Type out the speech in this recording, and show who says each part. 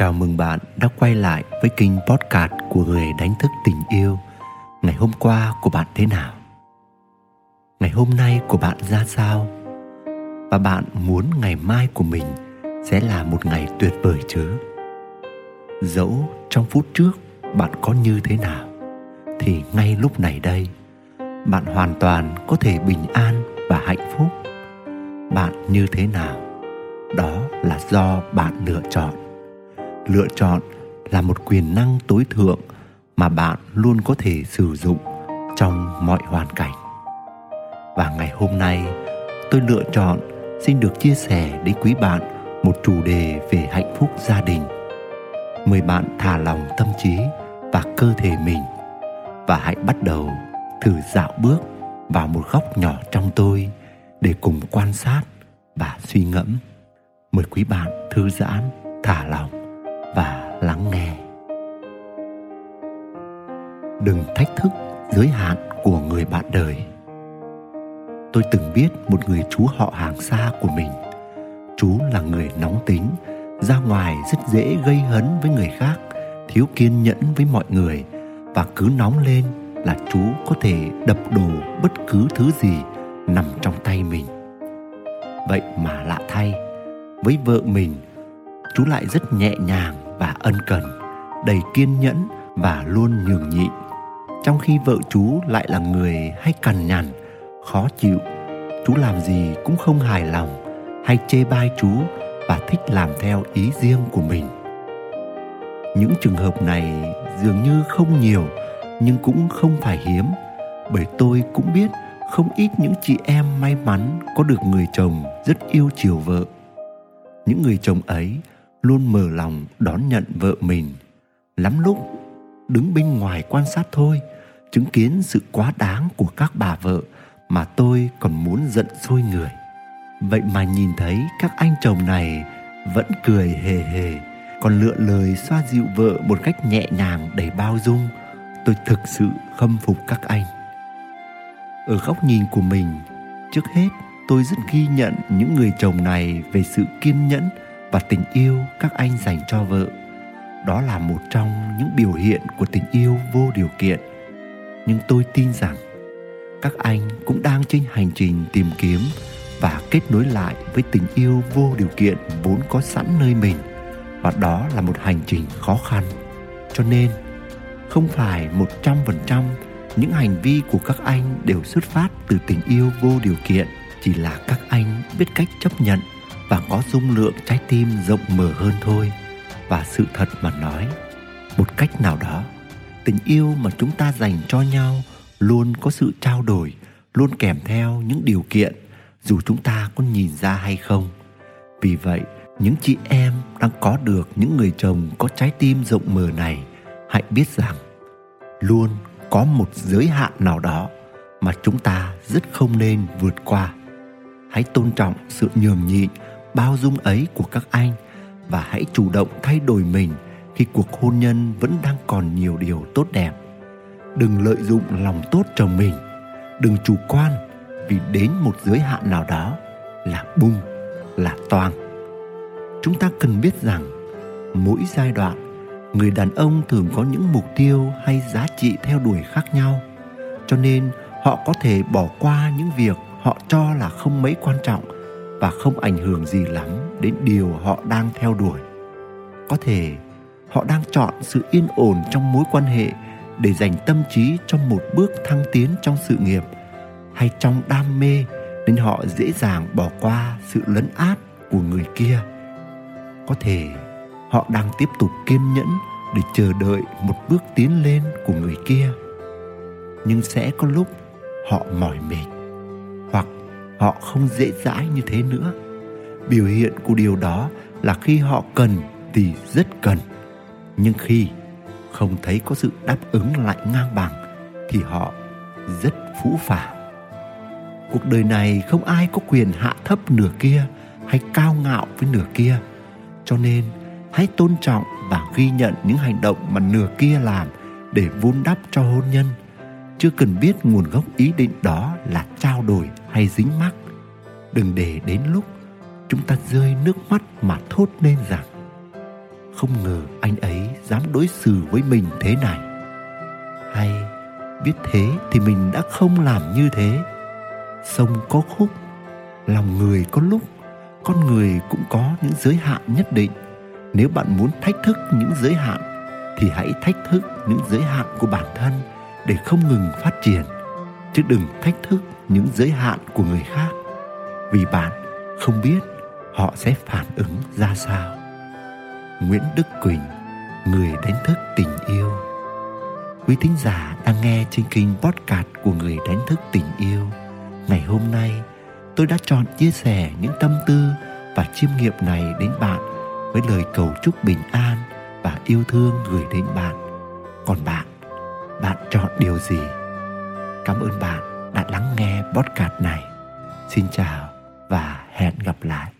Speaker 1: Chào mừng bạn đã quay lại với kênh podcast của người đánh thức tình yêu. Ngày hôm qua của bạn thế nào? Ngày hôm nay của bạn ra sao? Và bạn muốn ngày mai của mình sẽ là một ngày tuyệt vời chứ? Dẫu trong phút trước bạn có như thế nào, thì ngay lúc này đây, bạn hoàn toàn có thể bình an và hạnh phúc. Bạn như thế nào? Đó là do bạn lựa chọn lựa chọn là một quyền năng tối thượng mà bạn luôn có thể sử dụng trong mọi hoàn cảnh. Và ngày hôm nay, tôi lựa chọn xin được chia sẻ đến quý bạn một chủ đề về hạnh phúc gia đình. Mời bạn thả lòng tâm trí và cơ thể mình và hãy bắt đầu thử dạo bước vào một góc nhỏ trong tôi để cùng quan sát và suy ngẫm. Mời quý bạn thư giãn, thả lòng và lắng nghe. Đừng thách thức giới hạn của người bạn đời. Tôi từng biết một người chú họ hàng xa của mình. Chú là người nóng tính, ra ngoài rất dễ gây hấn với người khác, thiếu kiên nhẫn với mọi người và cứ nóng lên là chú có thể đập đổ bất cứ thứ gì nằm trong tay mình. Vậy mà lạ thay, với vợ mình chú lại rất nhẹ nhàng và ân cần, đầy kiên nhẫn và luôn nhường nhịn trong khi vợ chú lại là người hay cằn nhằn, khó chịu, chú làm gì cũng không hài lòng hay chê bai chú và thích làm theo ý riêng của mình. Những trường hợp này dường như không nhiều, nhưng cũng không phải hiếm, bởi tôi cũng biết không ít những chị em may mắn có được người chồng rất yêu chiều vợ. Những người chồng ấy luôn mở lòng đón nhận vợ mình. Lắm lúc, đứng bên ngoài quan sát thôi, chứng kiến sự quá đáng của các bà vợ mà tôi còn muốn giận sôi người. Vậy mà nhìn thấy các anh chồng này vẫn cười hề hề, còn lựa lời xoa dịu vợ một cách nhẹ nhàng đầy bao dung, tôi thực sự khâm phục các anh. Ở góc nhìn của mình, trước hết tôi rất ghi nhận những người chồng này về sự kiên nhẫn và tình yêu các anh dành cho vợ. Đó là một trong những biểu hiện của tình yêu vô điều kiện. Nhưng tôi tin rằng các anh cũng đang trên hành trình tìm kiếm và kết nối lại với tình yêu vô điều kiện vốn có sẵn nơi mình. Và đó là một hành trình khó khăn. Cho nên, không phải một trăm phần trăm những hành vi của các anh đều xuất phát từ tình yêu vô điều kiện, chỉ là các anh biết cách chấp nhận và có dung lượng trái tim rộng mở hơn thôi. Và sự thật mà nói, một cách nào đó, tình yêu mà chúng ta dành cho nhau luôn có sự trao đổi, luôn kèm theo những điều kiện, dù chúng ta có nhìn ra hay không. Vì vậy, những chị em đang có được những người chồng có trái tim rộng mở này, hãy biết rằng luôn có một giới hạn nào đó mà chúng ta rất không nên vượt qua. Hãy tôn trọng sự nhường nhịn bao dung ấy của các anh và hãy chủ động thay đổi mình khi cuộc hôn nhân vẫn đang còn nhiều điều tốt đẹp. Đừng lợi dụng lòng tốt chồng mình, đừng chủ quan vì đến một giới hạn nào đó là bung, là toang. Chúng ta cần biết rằng mỗi giai đoạn, người đàn ông thường có những mục tiêu hay giá trị theo đuổi khác nhau, cho nên họ có thể bỏ qua những việc họ cho là không mấy quan trọng và không ảnh hưởng gì lắm đến điều họ đang theo đuổi. Có thể, họ đang chọn sự yên ổn trong mối quan hệ để dành tâm trí cho một bước thăng tiến trong sự nghiệp, hay trong đam mê nên họ dễ dàng bỏ qua sự lấn át của người kia. Có thể, họ đang tiếp tục kiên nhẫn để chờ đợi một bước tiến lên của người kia. Nhưng sẽ có lúc họ mỏi mệt họ không dễ dãi như thế nữa. Biểu hiện của điều đó là khi họ cần thì rất cần. Nhưng khi không thấy có sự đáp ứng lại ngang bằng thì họ rất phũ phàng cuộc đời này không ai có quyền hạ thấp nửa kia hay cao ngạo với nửa kia. Cho nên, hãy tôn trọng và ghi nhận những hành động mà nửa kia làm để vun đắp cho hôn nhân. Chưa cần biết nguồn gốc ý định đó là trao đổi hay dính mắc. Đừng để đến lúc chúng ta rơi nước mắt mà thốt lên rằng, không ngờ anh ấy dám đối xử với mình thế này. Hay, biết thế thì mình đã không làm như thế. Sông có khúc, lòng người có lúc, con người cũng có những giới hạn nhất định. Nếu bạn muốn thách thức những giới hạn, thì hãy thách thức những giới hạn của bản thân để không ngừng phát triển. Chứ đừng thách thức những giới hạn của người khác. Vì bạn không biết họ sẽ phản ứng ra sao. Nguyễn đức quỳnh, người đánh thức tình yêu. Quý thính giả đang nghe trên kênh podcast của người đánh thức tình yêu. Ngày hôm nay, tôi đã chọn chia sẻ những tâm tư và chiêm nghiệm này đến bạn với lời cầu chúc bình an và yêu thương gửi đến bạn. Còn bạn bạn chọn điều gì? Cảm ơn bạn đã lắng nghe podcast này. Xin chào và hẹn gặp lại.